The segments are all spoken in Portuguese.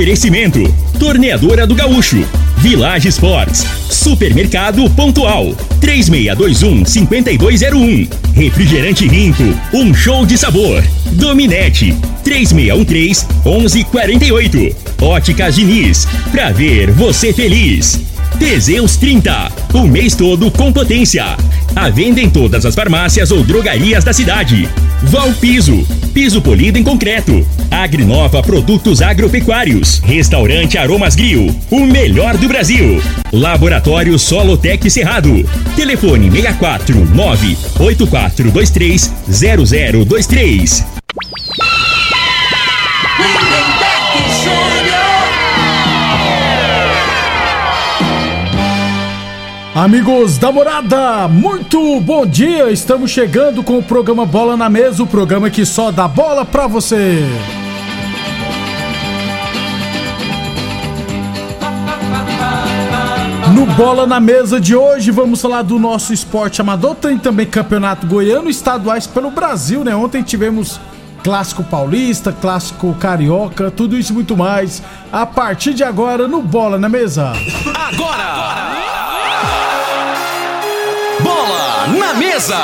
Oferecimento: Torneadora do Gaúcho, Village Sports, Supermercado Pontual, 3621-5201, Refrigerante Rinco, um show de sabor, Dominete, 3613-1148, Óticas Diniz, pra ver você feliz. Teseus 30, o mês todo com potência. A venda em todas as farmácias ou drogarias da cidade. Valpiso, piso polido em concreto. Agrinova Produtos Agropecuários. Restaurante Aromas Grill, o melhor do Brasil. Laboratório Solotec Cerrado. Telefone 64 98423 0023. Amigos da morada, muito bom dia! Estamos chegando com o programa Bola na Mesa o programa que só dá bola pra você. No Bola na Mesa de hoje, vamos falar do nosso esporte amador. Tem também campeonato goiano estaduais pelo Brasil, né? Ontem tivemos clássico paulista, clássico carioca, tudo isso e muito mais. A partir de agora, no Bola na Mesa. Agora! Bola na mesa!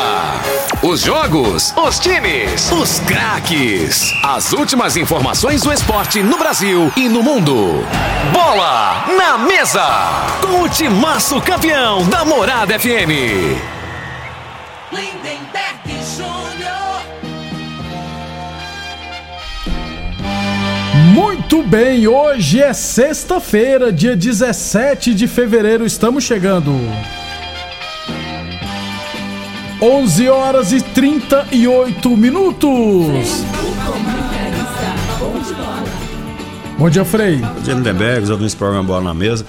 Os jogos, os times, os craques. As últimas informações do esporte no Brasil e no mundo. Bola na mesa! Com o timaço campeão da Morada FM. Lindenberg Júnior. Muito bem, hoje é sexta-feira, dia 17 de fevereiro, estamos chegando. 11 horas e 38 minutos. Bom dia, Frei. Bom dia, Lindeberg, os ouvintes do programa Bola na Mesa.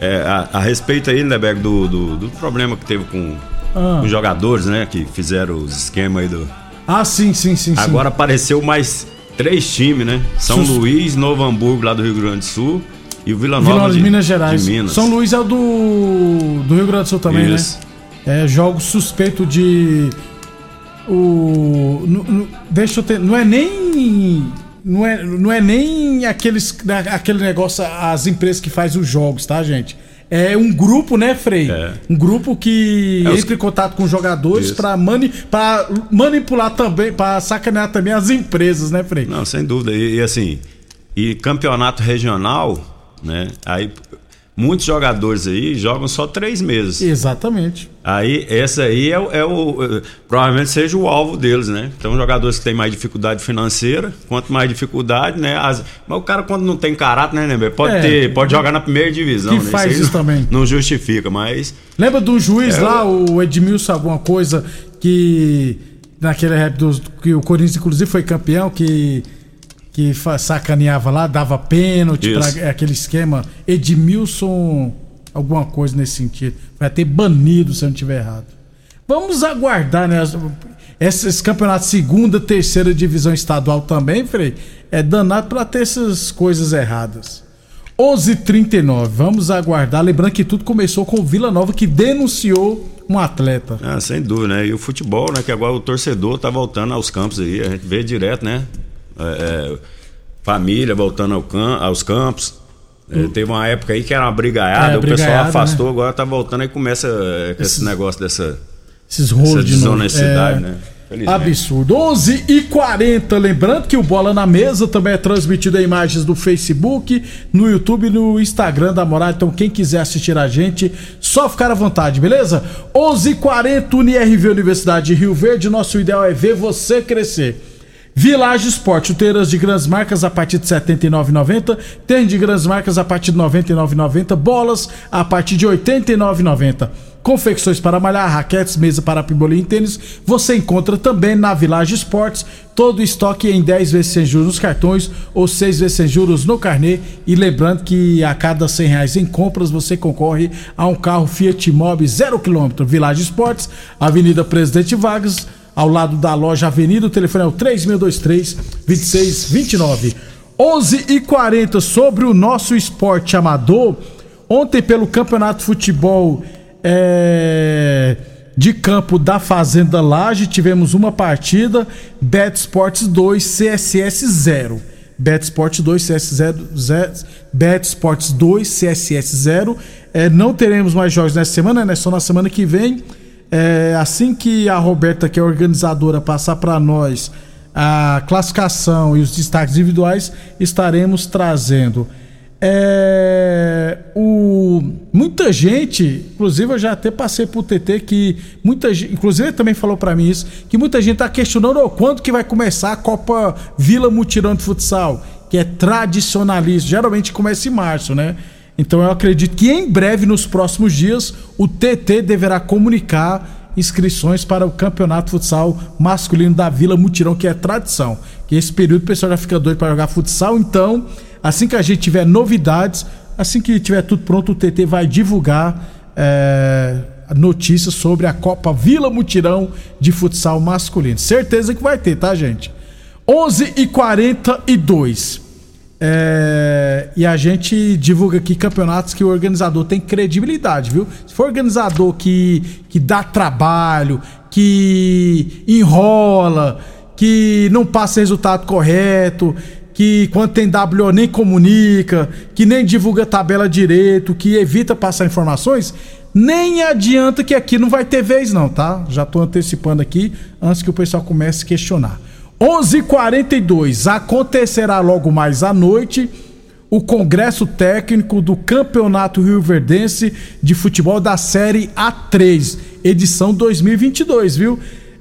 É, a, a respeito aí, Lindeberg, do, do, do problema que teve com, Ah. com os jogadores, né? Que fizeram os esquemas aí do. Ah, sim, sim, sim, sim. Agora apareceu mais três times, né? São Sus- Luís, Novo Hamburgo, lá do Rio Grande do Sul. E o Vila Vila Nova Nova de, de Minas Gerais. de Minas. São Luís é o do, do Rio Grande do Sul também, Isso. né? É jogo suspeito de. O. nu- nu- deixa eu ter. Não é nem. Não é, não é nem aqueles, aquele negócio, as empresas que fazem os jogos, tá, gente? É um grupo, né, Frei? É. Um grupo que É, os- entra em contato com jogadores pra, mani, pra manipular também, pra sacanear também as empresas, né, Frei? Não, sem dúvida. E, e assim, e campeonato regional, né? Aí muitos jogadores aí jogam só três meses. Exatamente. Aí, essa aí é, o- é o. eh, Provavelmente seja o alvo deles, né? Então, jogadores que têm mais dificuldade financeira, quanto mais dificuldade, né? as- Mas o cara, quando não tem caráter, né, né? Pode É. ter, pode jogar na primeira divisão. Que né? faz aí isso não, também. Não justifica, mas. Lembra do juiz É, lá, o Edmilson, alguma coisa que. Naquele rap dos, que o Corinthians, inclusive, foi campeão, que. Que sacaneava lá, dava pênalti, pra, aquele esquema. Edmilson, alguma coisa nesse sentido. Vai ter banido se eu não estiver errado. Vamos aguardar, né? Esses campeonatos segunda, terceira divisão estadual também, Frei, é danado pra ter essas coisas erradas. 11:39. Vamos aguardar. Lembrando que tudo começou com o Vila Nova que denunciou um atleta. Ah, sem dúvida, né? E o futebol, né? Que agora o torcedor tá voltando aos campos aí. A gente vê direto, né? É, é, família voltando ao aos campos. É, teve uma época aí que era uma brigaiada, É, o pessoal brigaiada, afastou, agora tá voltando aí começa é, com esse negócio dessa. Esses rolos de desonestidade, É, né? Felizmente. Absurdo. 11 e 40 Lembrando que o Bola na Mesa também é transmitido em imagens do Facebook, no YouTube e no Instagram da Morada. Então, quem quiser assistir a gente, só ficar à vontade, beleza? 11 e 40 UniRV Universidade de Rio Verde. Nosso ideal é ver você crescer. Village Esporte, chuteiras de grandes marcas a partir de R$ 79,90, tênis de grandes marcas a partir de R$ 99,90, bolas a partir de R$ 89,90. Confecções para malhar, raquetes, mesa para pimbolim e tênis, você encontra também na Village Esportes, todo o estoque em 10 vezes sem juros nos cartões ou 6 vezes sem juros no carnê. E lembrando que a cada 100 reais em compras você concorre a um carro Fiat Mobi 0 km. Village Esportes, Avenida Presidente Vargas, ao lado da loja Avenida, o telefone é o 3623 2629. 11 e 40 sobre o nosso esporte amador. Ontem, pelo Campeonato de Futebol é, de campo da Fazenda Laje, tivemos uma partida: Bet Sports 2, CSS 0. Bet Sports 2, CSS 0. Bet Sports 2, CSS 0. É, não teremos mais jogos nessa semana, né? Só na semana que vem. É, assim que a Roberta, que é organizadora, passar para nós a classificação e os destaques individuais, estaremos trazendo. É, o, muita gente, inclusive eu já até passei pro TT que muita gente, inclusive ele também falou para mim isso, que muita gente tá questionando oh, quando que vai começar a Copa Vila Mutirão de Futsal, que é tradicionalista, geralmente começa em março, né? Então eu acredito que em breve, nos próximos dias, o TT deverá comunicar inscrições para o Campeonato Futsal Masculino da Vila Mutirão, que é tradição. Que esse período o pessoal já fica doido para jogar futsal, então, assim que a gente tiver novidades, assim que tiver tudo pronto, o TT vai divulgar é, notícias sobre a Copa Vila Mutirão de Futsal Masculino. Certeza que vai ter, tá, gente? 11 e 42 é, e a gente divulga aqui campeonatos que o organizador tem credibilidade, viu? Se for organizador que, que dá trabalho, que enrola, que não passa resultado correto, que quando tem WO nem comunica, que nem divulga tabela direito, que evita passar informações, nem adianta que aqui não vai ter vez não, tá? Já tô antecipando aqui antes que o pessoal comece a questionar. 11:42 acontecerá logo mais à noite o congresso técnico do Campeonato Rio Verdense de Futebol da Série A3, edição 2022, viu?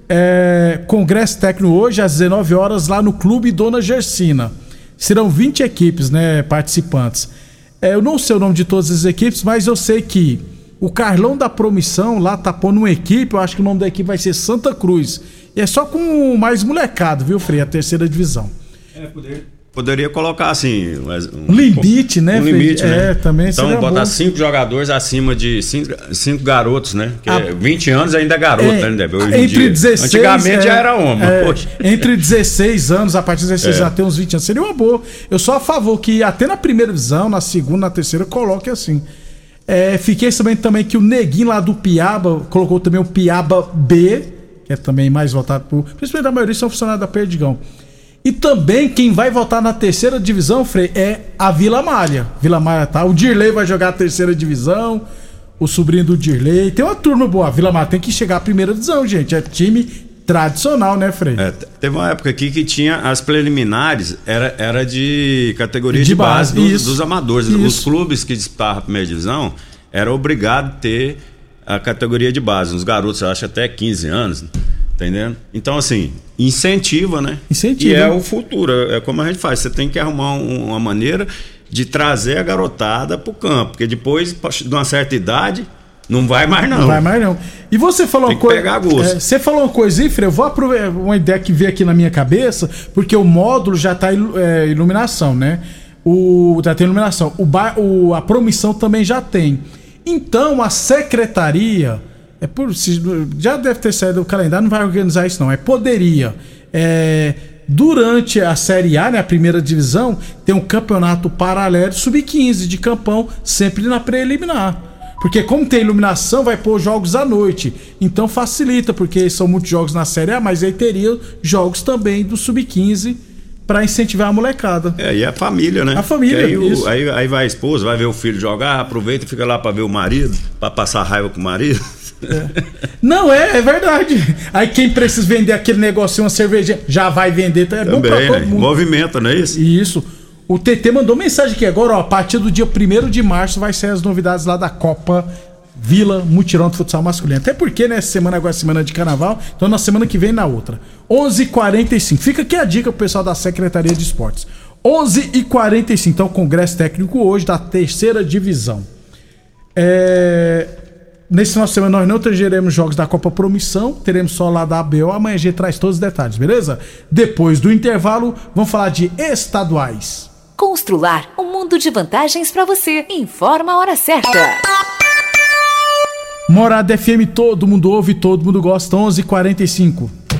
É, congresso técnico hoje às 19 horas lá no Clube Dona Gersina. Serão 20 equipes, né, participantes. É, eu não sei o nome de todas as equipes, mas eu sei que o Carlão da Promissão lá tá pondo uma equipe, eu acho que o nome da equipe vai ser Santa Cruz. E é só com mais molecado, viu, Frei? A terceira divisão. É, poder. Poderia colocar assim. Um, um limite, né? Um limite, Frei? né? É, também Então, seria botar bom. cinco jogadores acima de cinco, cinco garotos, né? Que Ah, é 20 anos ainda é garoto, É, né? Hoje entre dia. 16 Antigamente é, já era homem. é, Poxa. entre 16 anos, a partir de 16 É. já tem uns 20 anos. Seria uma boa. Eu sou a favor que até na primeira visão, na segunda, na terceira, coloque assim. É, fiquei sabendo também que o Neguinho lá do Piaba colocou também o Piaba B, que é também mais votado por. Principalmente a maioria são funcionários da Perdigão. E também quem vai votar na terceira divisão, Frei, é a Vila Malha. Vila Malha tá. O Dirley vai jogar a terceira divisão. O sobrinho do Dirley. Tem uma turma boa. A Vila Malha tem que chegar à primeira divisão, gente. É time tradicional, né, Frei? É, te- teve uma época aqui que tinha as preliminares, era, era de categoria De de, base, base, dos, dos amadores. Isso. Os clubes que disputavam a primeira divisão eram obrigados a ter a categoria de base. Os garotos, eu acho até 15 anos, entendendo? Então, assim, incentiva, né? Incentiva. E é o futuro, é como a gente faz. Você tem que arrumar um- uma maneira de trazer a garotada pro campo, porque depois, de uma certa idade, não vai mais não. Não vai mais não. E você falou Tem uma que coisa. pegar gosto. é, você falou uma coisa aí, Frei. Eu vou aproveitar uma ideia que veio aqui na minha cabeça, porque o módulo já tá ilu- é, iluminação, né? O, já tem iluminação. O, ba- o- a promissão também já tem. Então a secretaria. É por, já deve ter saído do calendário, não vai organizar isso, não. É poderia. É, durante a Série A, né, a primeira divisão, tem um campeonato paralelo sub-15 de campão, sempre na preliminar. Porque como tem iluminação, vai pôr jogos à noite. Então facilita, porque são muitos jogos na Série A, mas aí teria jogos também do Sub-15 para incentivar a molecada. É, e a família, né? A família, aí, o- isso. aí, aí vai a esposa, vai ver o filho jogar, aproveita e fica lá pra ver o marido, pra passar raiva com o marido. Não, é, é verdade. Aí quem precisa vender aquele negocinho, uma cervejinha, já vai vender, então é bom pra Também, todo né? mundo. Movimenta, não é isso? Isso. O TT mandou mensagem aqui agora, ó. A partir do dia 1 de março vai ser as novidades lá da Copa Vila Mutirão do Futsal Masculino. Até porque, né, semana agora é semana de carnaval, então na semana que vem na outra. 11:45. Fica aqui a dica pro pessoal da Secretaria de Esportes. 11:45. Então, congresso técnico hoje da terceira divisão. É, Nesse de semana nós não teremos jogos da Copa Promissão, teremos só lá da ABO. Amanhã a gente traz todos os detalhes, beleza? Depois do intervalo, vamos falar de estaduais. Constrular um mundo de vantagens para você. Informa a hora certa. Morada FM, todo mundo ouve, todo mundo gosta, 11:45.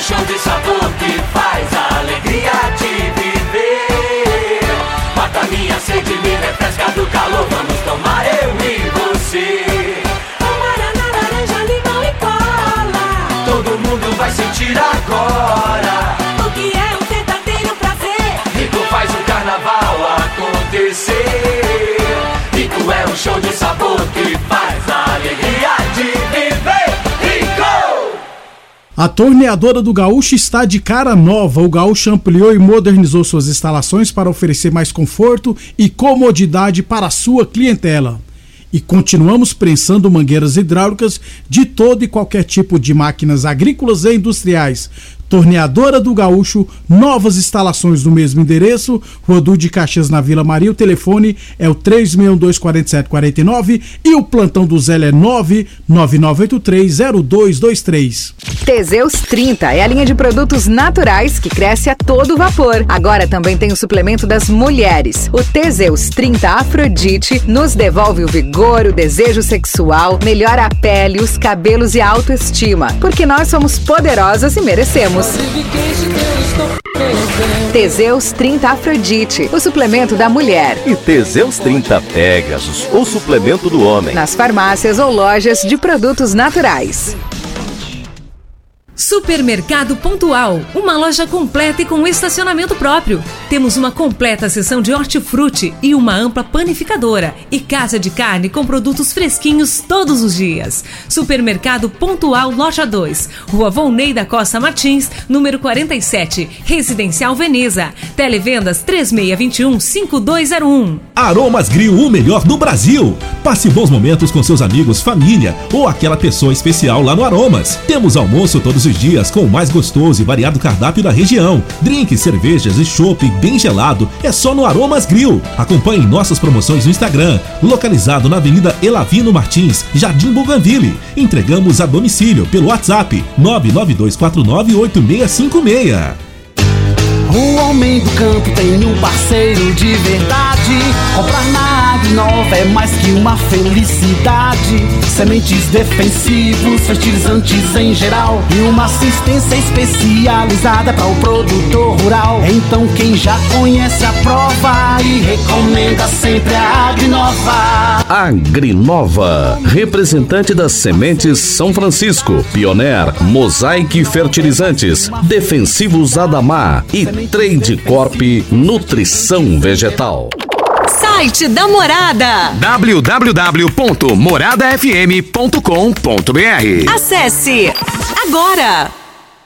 Um show de sabor que faz a alegria de viver. Mata minha sede, me refresca do calor. Vamos tomar eu e você. Amarana, laranja, limão e cola. Todo mundo vai sentir agora. O que é um verdadeiro prazer? Rico faz o carnaval acontecer. Rico é um show de sabor que A torneadora do Gaúcho está de cara nova. O Gaúcho ampliou e modernizou suas instalações para oferecer mais conforto e comodidade para a sua clientela. E continuamos prensando mangueiras hidráulicas de todo e qualquer tipo de máquinas agrícolas e industriais. Torneadora do Gaúcho, novas instalações no mesmo endereço, Rua de Caxias na Vila Maria. O telefone é o 3624749 e o plantão do Zé é 999830223. Teseus 30 é a linha de produtos naturais que cresce a todo vapor. Agora também tem o suplemento das mulheres. O Teseus 30 Afrodite nos devolve o vigor, o desejo sexual, melhora a pele, os cabelos e a autoestima. Porque nós somos poderosas e merecemos. Teseus 30 Afrodite, o suplemento da mulher. E Teseus 30 Pegasus, o suplemento do homem. Nas farmácias ou lojas de produtos naturais. Supermercado Pontual, uma loja completa e com estacionamento próprio. Temos uma completa seção de hortifruti e uma ampla panificadora e casa de carne com produtos fresquinhos todos os dias. Supermercado Pontual Loja 2, Rua Volney da Costa Martins, número 47, Residencial Veneza. Televendas 3621-5201. Aromas Grill, o melhor do Brasil. Passe bons momentos com seus amigos, família ou aquela pessoa especial lá no Aromas. Temos almoço todos os dias com o mais gostoso e variado cardápio da região. Drinks, cervejas e chopp bem gelado é só no Aromas Grill. Acompanhe nossas promoções no Instagram, localizado na Avenida Elavino Martins, Jardim Bougainville. Entregamos a domicílio pelo WhatsApp 992498656. O homem do campo tem um parceiro de verdade. Comprar na Agrinova é mais que uma felicidade. Sementes defensivos, fertilizantes em geral. E uma assistência especializada para o produtor rural. Então quem já conhece a prova e recomenda sempre a Agrinova. Agrinova, representante das sementes São Francisco, Pioneer, Mosaic Fertilizantes, Defensivos Adamar e Trade Corp Nutrição Vegetal. Site da Morada. www.moradafm.com.br Acesse agora.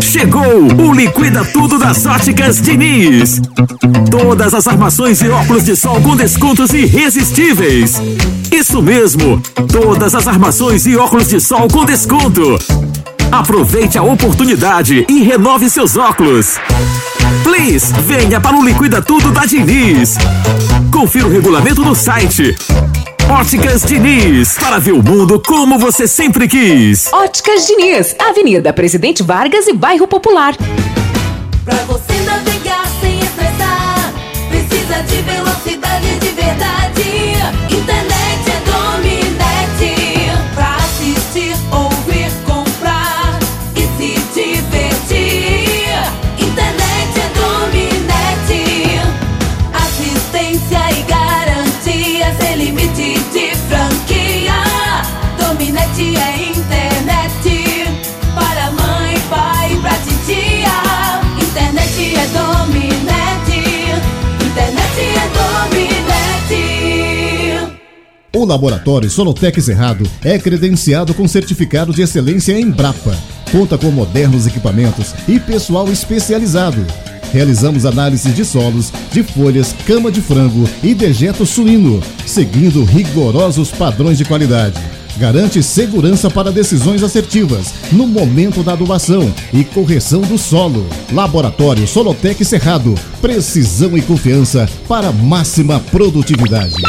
Chegou o Liquida Tudo das Óticas Diniz. Todas as armações e óculos de sol com descontos irresistíveis. Isso mesmo, todas as armações e óculos de sol com desconto. Aproveite a oportunidade e renove seus óculos. Please, venha para o Liquida Tudo da Diniz. Confira o regulamento no site Óticas Diniz, para ver o mundo como você sempre quis. Óticas Diniz, Avenida Presidente Vargas e Bairro Popular. Pra você O laboratório Solotec Cerrado é credenciado com certificado de excelência em Brapa. Conta com modernos equipamentos e pessoal especializado. Realizamos análises de solos, de folhas, cama de frango e dejeto suíno, seguindo rigorosos padrões de qualidade. Garante segurança para decisões assertivas no momento da adubação e correção do solo. Laboratório Solotec Cerrado. Precisão e confiança para máxima produtividade.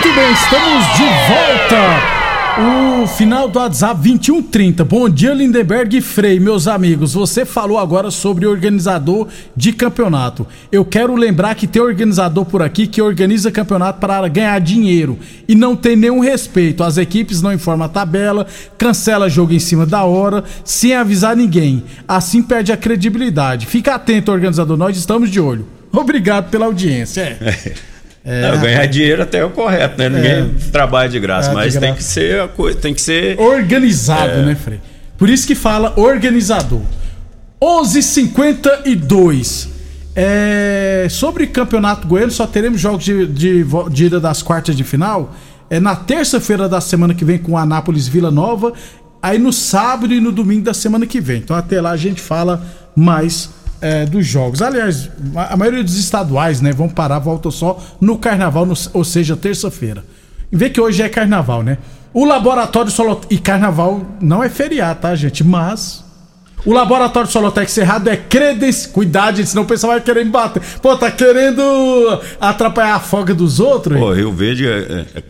Muito bem, estamos de volta. O final do WhatsApp 2130. Bom dia, Lindenberg e Frei, meus amigos. Você falou agora sobre organizador de campeonato. Eu quero lembrar que tem organizador por aqui que organiza campeonato para ganhar dinheiro e não tem nenhum respeito. As equipes não informam a tabela, cancela jogo em cima da hora, sem avisar ninguém. Assim perde a credibilidade. Fica atento, organizador, nós estamos de olho. Obrigado pela audiência. É. Não, ganhar dinheiro até é o correto, né? Ninguém trabalha de graça, É, de mas tem graça. que ser a coisa, tem que ser Organizado, É. né, Frei? Por isso que fala organizador. 11:52. É, sobre campeonato goiano, só teremos jogos de, de, de ida das quartas de final. É na terça-feira da semana que vem com Anápolis Vila Nova. Aí no sábado e no domingo da semana que vem. Então até lá a gente fala mais é, dos jogos. Aliás, a maioria dos estaduais, né, vão parar, voltam só no carnaval, no- ou seja, terça-feira. Vê que hoje é carnaval, né? O laboratório solo e carnaval não é feriado, tá, gente? Mas o laboratório Solotec Cerrado é credenciado. Cuidado, senão o pessoal vai querer me bater. Pô, tá querendo atrapalhar a folga dos outros? Pô, Rio Verde é- é- é-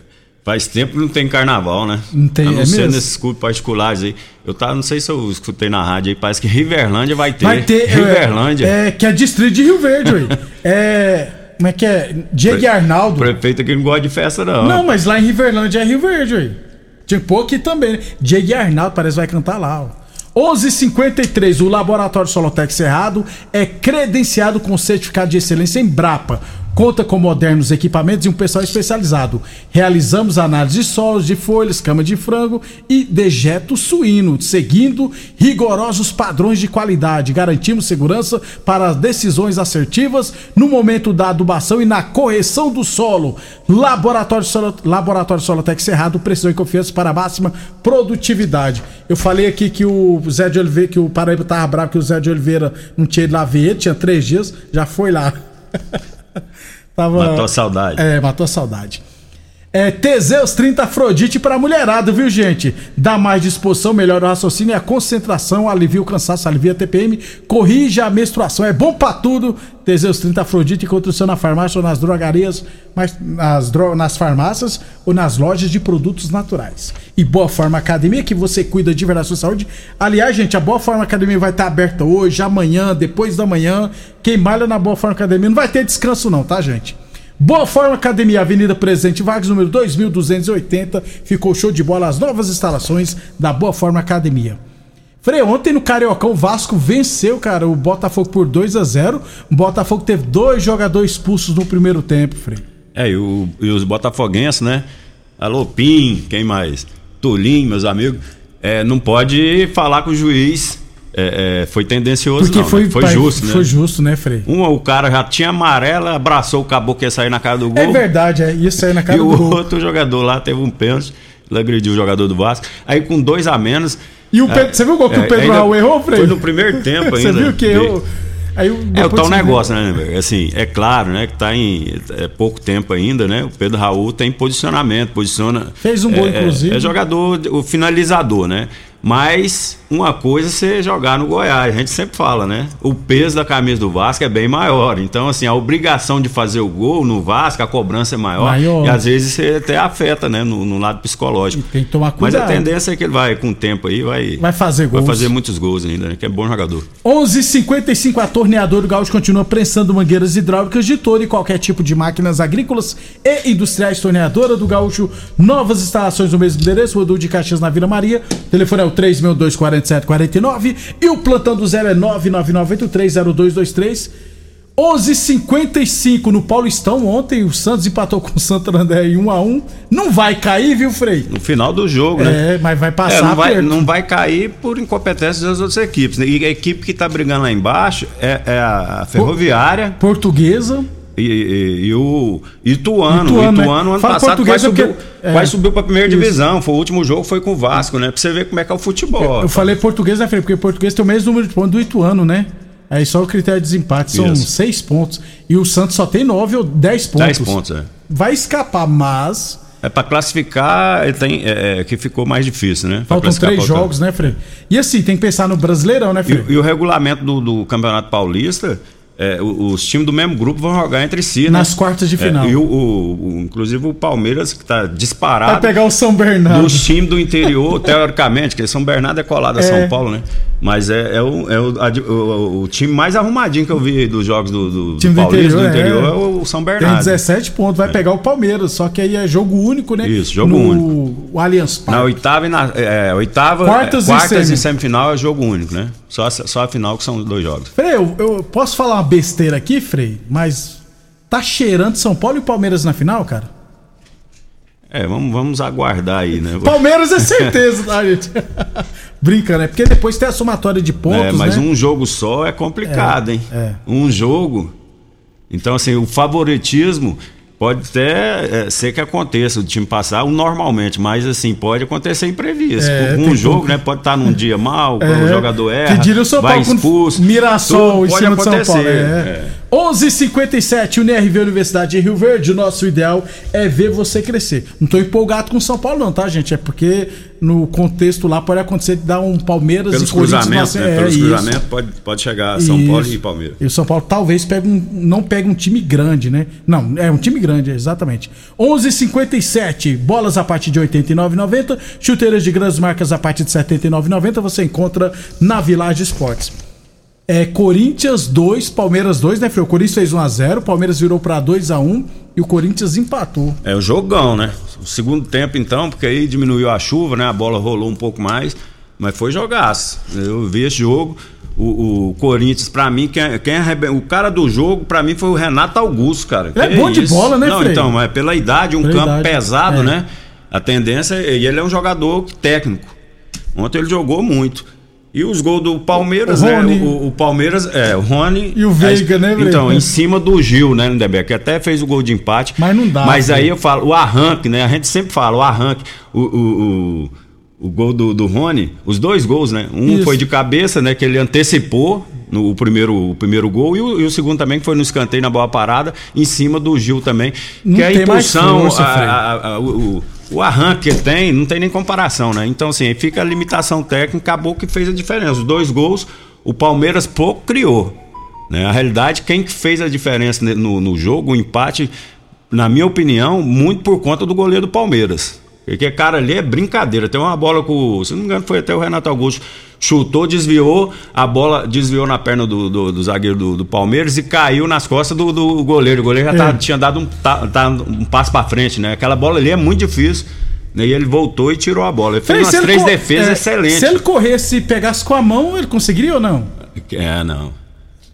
faz tempo que não tem carnaval, né? Não tem, A não é ser mesmo? nesses clubes particulares aí. Eu tá, não sei se eu escutei na rádio aí, parece que Riverlândia vai ter. Vai ter. é, Riverlândia. É, que é distrito de Rio Verde, ué. É. Como é que é? Diego e Arnaldo. Prefeito aqui não gosta de festa, não. Não, mas lá em Riverlândia é Rio Verde, ué. Pôr aqui também, né? Diego Arnaldo parece que vai cantar lá, ó. 11:53 o Laboratório Solotec Cerrado é credenciado com certificado de excelência em Brapa. Conta com modernos equipamentos e um pessoal especializado. Realizamos análise de solos, de folhas, cama de frango e dejeto suíno, seguindo rigorosos padrões de qualidade. Garantimos segurança para as decisões assertivas no momento da adubação e na correção do solo. Laboratório, Solo, Laboratório Solotec Cerrado, precisão e confiança para a máxima produtividade. Eu falei aqui que o Zé de Oliveira, que o Paraíba tava bravo que o Zé de Oliveira não tinha ido lá ver tinha três dias, já foi lá. Tava... Matou a saudade. É, matou a saudade. É, Teseus 30 Afrodite pra mulherada, viu, gente? Dá mais disposição, melhora o raciocínio e a concentração, alivia o cansaço, alivia a TPM, corrige a menstruação. É bom pra tudo. Teseus 30 Afrodite encontra o seu na farmácia ou nas drogarias, mas nas, dro- nas farmácias ou nas lojas de produtos naturais. E Boa Forma Academia, que você cuida de verdade da sua saúde. Aliás, gente, a Boa Forma Academia vai estar aberta hoje, amanhã, depois da manhã. Quem malha na Boa Forma Academia não vai ter descanso, não, tá, gente? Boa Forma Academia, Avenida Presidente Vargas, número 2280. Ficou show de bola as novas instalações da Boa Forma Academia. Frei, ontem no Cariocão, o Vasco venceu, cara, o Botafogo por 2 a 0 O Botafogo teve dois jogadores expulsos no primeiro tempo, Frei. É, e, o- e os botafoguenses, né? Alô, Pim, quem mais? Tulim, meus amigos. É, não pode falar com o juiz. É, é, foi tendencioso, Porque não, foi, né? foi pai, justo, né? Foi justo, né, Frei? Um, o cara já tinha amarela, abraçou o caboclo que ia sair na cara do gol. É verdade, é isso aí na cara e do o gol. outro jogador lá teve um pênalti, ele agrediu o jogador do Vasco. Aí com dois a menos. E o Pedro- você viu o gol que o Pedro Raul errou, Frei? Foi no primeiro tempo ainda. Você viu que errou? Aí, o- É o tal negócio, né, velho? Assim, é claro, né, que tá em é, pouco tempo ainda, né? O Pedro Raul tem posicionamento, posiciona. Fez um gol, é, é- inclusive. É jogador, o finalizador, né? Mas uma coisa é você jogar no Goiás, a gente sempre fala, né? O peso da camisa do Vasco é bem maior. Então, assim, a obrigação de fazer o gol no Vasco, a cobrança é maior. Maior. E às vezes você até afeta, né? No, no lado psicológico. Tem que tomar Mas cuidado. a tendência é que ele vai, com o tempo aí, vai, Vai fazer vai gols. fazer muitos gols ainda, né? Que é bom jogador. 11:55 a torneadora do Gaúcho continua prensando mangueiras hidráulicas de todo e qualquer tipo de máquinas agrícolas e industriais. Torneadora do Gaúcho, novas instalações no mesmo endereço, Rodul de Caxias na Vila Maria. Telefone é o 3624749 e o plantão do zero é 999830223. 11:55 no Paulistão. Ontem o Santos empatou com o Santo André em 1 a 1 Não vai cair, viu, Frei? No final do jogo, né? É, mas vai passar É, não, vai, não vai cair por incompetência das outras equipes. né? E a equipe que tá brigando lá embaixo é, é a Ferroviária. Portuguesa. E, e- e o Ituano. Ituano, o Ituano, né? ano Fala passado, quase subiu, porque- é. quase subiu pra primeira Isso. divisão. Foi o último jogo, foi com o Vasco, né? Pra você ver como é que é o futebol. Eu falei português, né, Frei? Porque português tem o mesmo número de pontos do Ituano, né? Aí só o critério de desempate são Isso. seis pontos. E o Santos só tem nove ou dez pontos. 10 pontos, é. Vai escapar, mas. É pra classificar, tem, é, é, que ficou mais difícil, né? Pra Faltam três jogos, né, Frei? E assim, tem que pensar no Brasileirão, né, Frei? E, e o regulamento do, do Campeonato Paulista, é, os times do mesmo grupo vão jogar entre si, né? Nas quartas de É, final. e o, o- o- inclusive o Palmeiras, que tá disparado. Vai pegar o São Bernardo. Dos times do interior, teoricamente, que São Bernardo é colado a É. São Paulo, né? Mas é, é o, é o, a- o- o time mais arrumadinho que eu vi dos jogos do, do, do time do Paulista, interior, do interior é. é, o São Tem Bernardo. 17 pontos, vai pegar o Palmeiras, só que aí é jogo único, né? Isso, jogo no único. O Allianz Parque. Na oitava e na é, oitava, Quartas é, e quartas e semifinal é jogo único, né? Só, só a final que são dois jogos. Frei, eu, eu posso falar uma besteira aqui, Frei, mas tá cheirando São Paulo e Palmeiras na final, cara? É, vamos, vamos aguardar aí, né? Palmeiras é certeza, tá, gente? Brinca, né? Porque depois tem a somatória de pontos, É, mas né? um jogo só é complicado, É, hein? é. Um jogo. Então, assim, o favoritismo pode até é, ser que aconteça o time passar normalmente, mas assim, pode acontecer imprevisto. É, um jogo, né? Pode estar num dia mal, É, o jogador erra, que diria o São vai Paulo expulso. Mirassol em pode cima de São acontecer. Paulo. É. é. 11:57 UNRV Universidade de Rio Verde. O nosso ideal é ver você crescer. Não tô empolgado com São Paulo, não, tá, gente? É porque no contexto lá pode acontecer de dar um Palmeiras Pelos e Corinthians. né? é, Pelos cruzamentos pode, pode chegar São Paulo Isso. e Palmeiras. E o São Paulo talvez pegue um, não pegue um time grande, né? Não, é um time grande, exatamente. 11:57 bolas a partir de 89,90, chuteiras de grandes marcas a partir de 79,90 você encontra na Village Esportes. É Corinthians 2, Palmeiras 2, né, Frei? O Corinthians fez 1 a 0, o Palmeiras virou pra 2 a 1 e o Corinthians empatou. É o jogão, né? O segundo tempo, então, porque aí diminuiu a chuva, né? A bola rolou um pouco mais, mas foi jogaço. Eu vi esse jogo. O, o Corinthians, pra mim, quem, quem arrebe- o cara do jogo, pra mim, foi o Renato Augusto, cara. Ele é bom de bola, né, Não, Frei? então, mas pela idade, um Pela campo idade, pesado, é. né? A tendência, e ele é um jogador técnico. Ontem ele jogou muito. E os gols do Palmeiras, O né? O, o Palmeiras, é, o Rony. E o Veiga, né, Veiga? Então, em cima do Gil, né, Lindeberg, que até fez o gol de empate. Mas não dá, Mas aí Frei. eu falo, o arranque, né? A gente sempre fala, o arranque, o, o, o, gol do, do Rony, os dois gols, né? Um Isso. foi de cabeça, né? Que ele antecipou no o primeiro, o primeiro gol, e o, e o segundo também, que foi no escanteio na bola parada, em cima do Gil também. Não que é a impulsão, a- a- a- o, o- arranque que ele tem, não tem nem comparação, né? Então, assim, fica a limitação técnica, acabou que fez a diferença. Os dois gols, o Palmeiras pouco criou. Né? A realidade, quem que fez a diferença no, no jogo, o empate, na minha opinião, muito por conta do goleiro do Palmeiras. Porque, cara, ali é brincadeira. Tem uma bola com. Se não me engano, foi até o Renato Augusto. Chutou, desviou, a bola desviou na perna do, do- do zagueiro do, do Palmeiras e caiu nas costas do, do goleiro. O goleiro já tá- É. tinha dado um, ta- tá- um passo pra frente, né? Aquela bola ali é muito difícil. Né? E ele voltou e tirou a bola. Ele fez umas três defesas é, excelentes. Se ele corresse e pegasse com a mão, ele conseguiria ou não? É, não.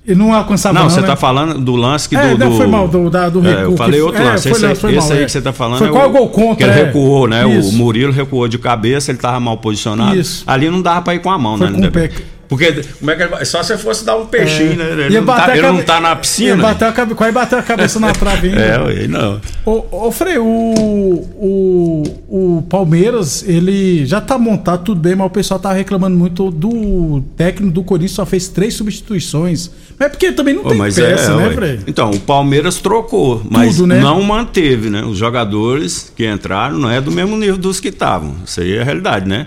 Ele não alcançava Não, não, você né? tá falando do lance que do. É, não, do- foi mal, do- da- do É, recuo eu falei outro é, lance. foi esse, foi esse mal, aí é. que você tá falando Foi é qual gol contra, Que ele é. recuou, né? Isso. O Murilo recuou de cabeça, ele tava mal posicionado. Isso. Ali não dava pra ir com a mão, Foi né? com o pé. Porque como é que ele só se fosse dar um peixinho, né? Ele, não tá, a ele não cabe- tá na piscina. bater a cabe... Quase bateu a cabeça na trave ainda. É, ué, não. Ô, ô Frei, o, o, o Palmeiras, ele já tá montado tudo bem, mas o pessoal tá reclamando muito do técnico do Corinthians, só fez três substituições. Mas é porque também não Ô, tem mas peça, é, né, ué. Frei? Então, o Palmeiras trocou, mas Tudo, né? não manteve, né? Os jogadores que entraram não é do mesmo nível dos que estavam. Isso aí é a realidade, né?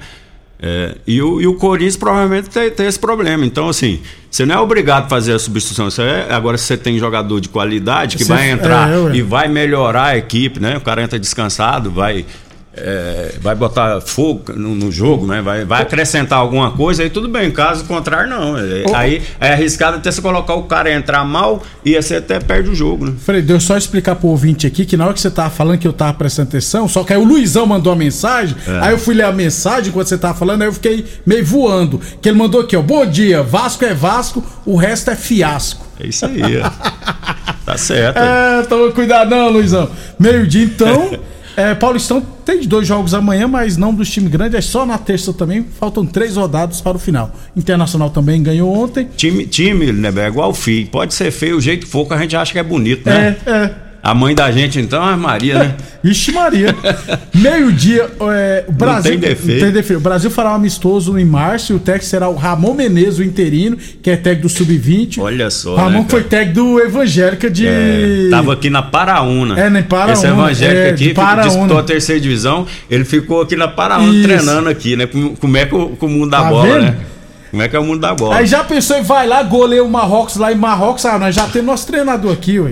É, e, o, e o Corinthians provavelmente tem, tem esse problema. Então, assim, você não é obrigado a fazer a substituição. Você é, agora, se você tem jogador de qualidade que Você- vai entrar é, e vai melhorar a equipe, né? O cara entra descansado, vai. É, vai botar fogo no, no jogo, né? Vai, vai acrescentar alguma coisa, aí tudo bem. Caso contrário, não. É. Aí é arriscado até você colocar o cara entrar mal e aí você até perde o jogo, né? Frei, deixa eu só explicar pro ouvinte aqui que na hora que você tava falando que eu tava prestando atenção, só que aí o Luizão mandou uma mensagem, É. aí eu fui ler a mensagem enquanto você tava falando, aí eu fiquei meio voando. Que ele mandou aqui, ó. Bom dia, Vasco é Vasco, o resto é fiasco. É isso aí, ó. Tá certo. É, toma cuidado não, Luizão. Meio-dia, então. É, Paulistão tem dois jogos amanhã, mas não dos times grandes, é só na terça também. Faltam três rodadas para o final. Internacional também ganhou ontem. Time, time, né, é igual filho. Pode ser feio o jeito que for, que a gente acha que é bonito, né? É, é. A mãe da gente, então, é Maria, né? Ixi, Maria. Meio-dia, é, o Brasil. tem defeito. não tem defeito. O Brasil fará um amistoso em março e o técnico será o Ramon Menezes, o interino, que é técnico do Sub-20. Olha só. Ramon né, foi técnico do Evangélica de. É, tava aqui na Paraúna. É, nem Paraúna, Esse evangélico é, aqui Paraúna. disputou a terceira divisão. Ele ficou aqui na Paraúna Isso. treinando aqui, né? Como, é que o, que o mundo da Tá bola, vendo? né? Como é que é o mundo da bola? Aí já pensou e vai lá, goleia o Marrocos lá em Marrocos. Ah, nós já temos nosso treinador aqui, ué.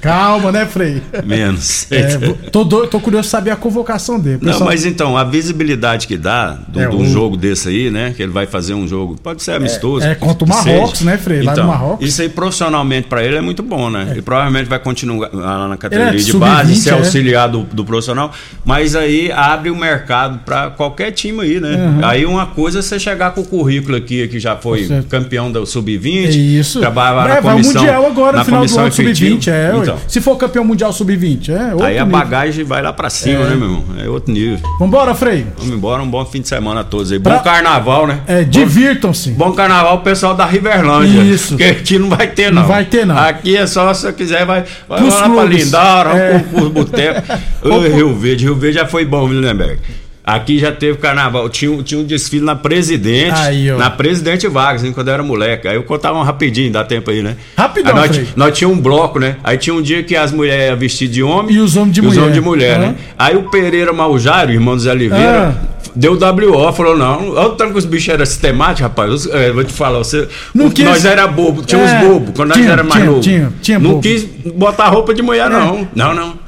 Calma, né, Frei? Menos. É, tô, tô curioso de saber a convocação dele. Não, Pessoal- mas então, a visibilidade que dá de É, um o- jogo desse aí, né? Que ele vai fazer um jogo, pode ser amistoso. é, contra o Marrocos, seja. né, Frei? Lá no Então, Marrocos. Isso aí profissionalmente pra ele é muito bom, né? Ele provavelmente vai continuar lá na categoria é de sub-20, base, ser é. auxiliar do, do profissional, mas aí abre o mercado pra qualquer time aí, né? Uhum. Aí uma coisa é você chegar com o currículo aqui, que já foi campeão do sub-20, É isso. trabalhava é, na vai o comissão, Mundial agora, na no final do comissão ano, sub-20. efetiva. É, ué. Então, Se for campeão mundial sub-20, é aí a nível. bagagem vai lá pra cima, É. né, meu irmão? É outro nível. Vambora, Frei. Vamos embora, um bom fim de semana a todos aí. Pra- Bom carnaval, né? É, divirtam-se. Bom carnaval pro pessoal da Riverlândia. Isso. Porque aqui não vai ter, não. Não vai ter, não. Aqui é só se quiser, vai, vai Pros lá pra clubes. Lindara, É. pro, pro boteco. Rio Verde, Rio Verde já foi bom, Willenberg. Aqui já teve carnaval. Tinha, um- tinha um desfile na Presidente. Aí, ó. na Presidente Vargas, hein, quando eu era moleque. Aí eu contava um rapidinho, dá tempo aí, né? Rapidão, Aí nós, nós tínhamos um bloco, né? Aí tinha um dia que as mulheres iam vestir de homem E os homens de os mulher. homens de mulher, Aham. né? Aí o Pereira Maljário, irmão do Zé Oliveira, Ah. deu WO, falou: não, olha o tanto que os bichos eram sistemáticos, rapaz. Os- é, vou te falar, você, Não o- quis- nós era bobo, tinha É, uns bobos, quando nós tinha, era mais tinha, novo. tinha, tinha não bobo. quis botar roupa de mulher, não. Não, não.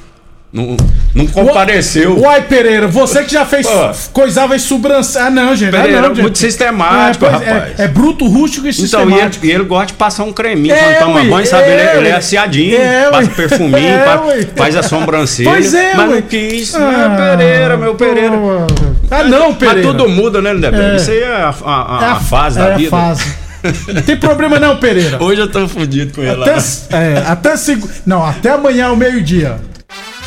Não, não compareceu. Uai, Pereira, você que já fez Pô. coisava em sobrancelha. Ah, não, gente. Pereira ah, não, é gente. muito sistemático, É, pois é, rapaz. É, bruto, rústico e Então, e sistemático. ele, e ele gosta de passar um creminho É, quando toma ué, banho, sabe? Ele, é, ele é aciadinho, É, passa perfuminho, É, ué. faz a sobrancelha. Pois é, mas não quis, Ah, meu Pereira, meu Pereira. Ah, não, Pereira. Mas tudo muda, né, Lindeberg? É. Isso aí é a, a- a- É a fase é da a vida. fase. Não tem problema não, Pereira. Hoje eu tô fudido com ele Até, é, até. Não, até amanhã ao meio-dia.